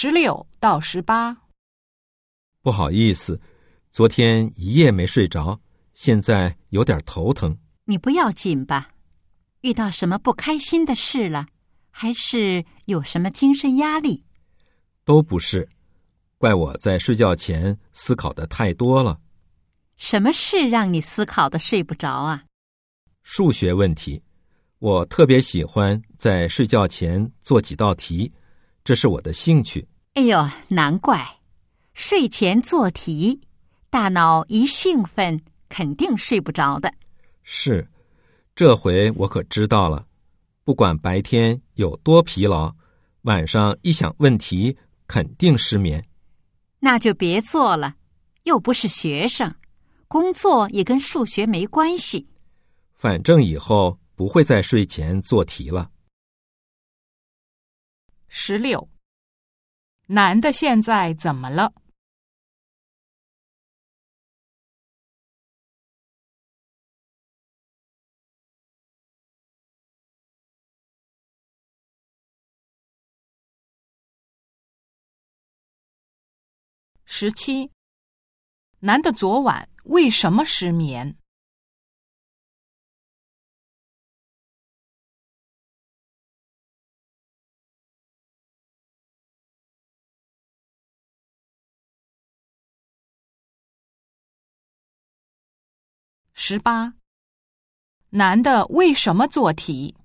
十六到十八，不好意思，昨天一夜没睡着，现在有点头疼。你不要紧吧？遇到什么不开心的事了？还是有什么精神压力？都不是，怪我在睡觉前思考的太多了。什么事让你思考的睡不着啊？数学问题，我特别喜欢在睡觉前做几道题，这是我的兴趣。哎呦，难怪！睡前做题，大脑一兴奋，肯定睡不着的。是，这回我可知道了。不管白天有多疲劳，晚上一想问题，肯定失眠。那就别做了，又不是学生，工作也跟数学没关系。反正以后不会在睡前做题了。十六，男的现在怎么了？十七，男的昨晚为什么失眠？十八，男的为什么做题？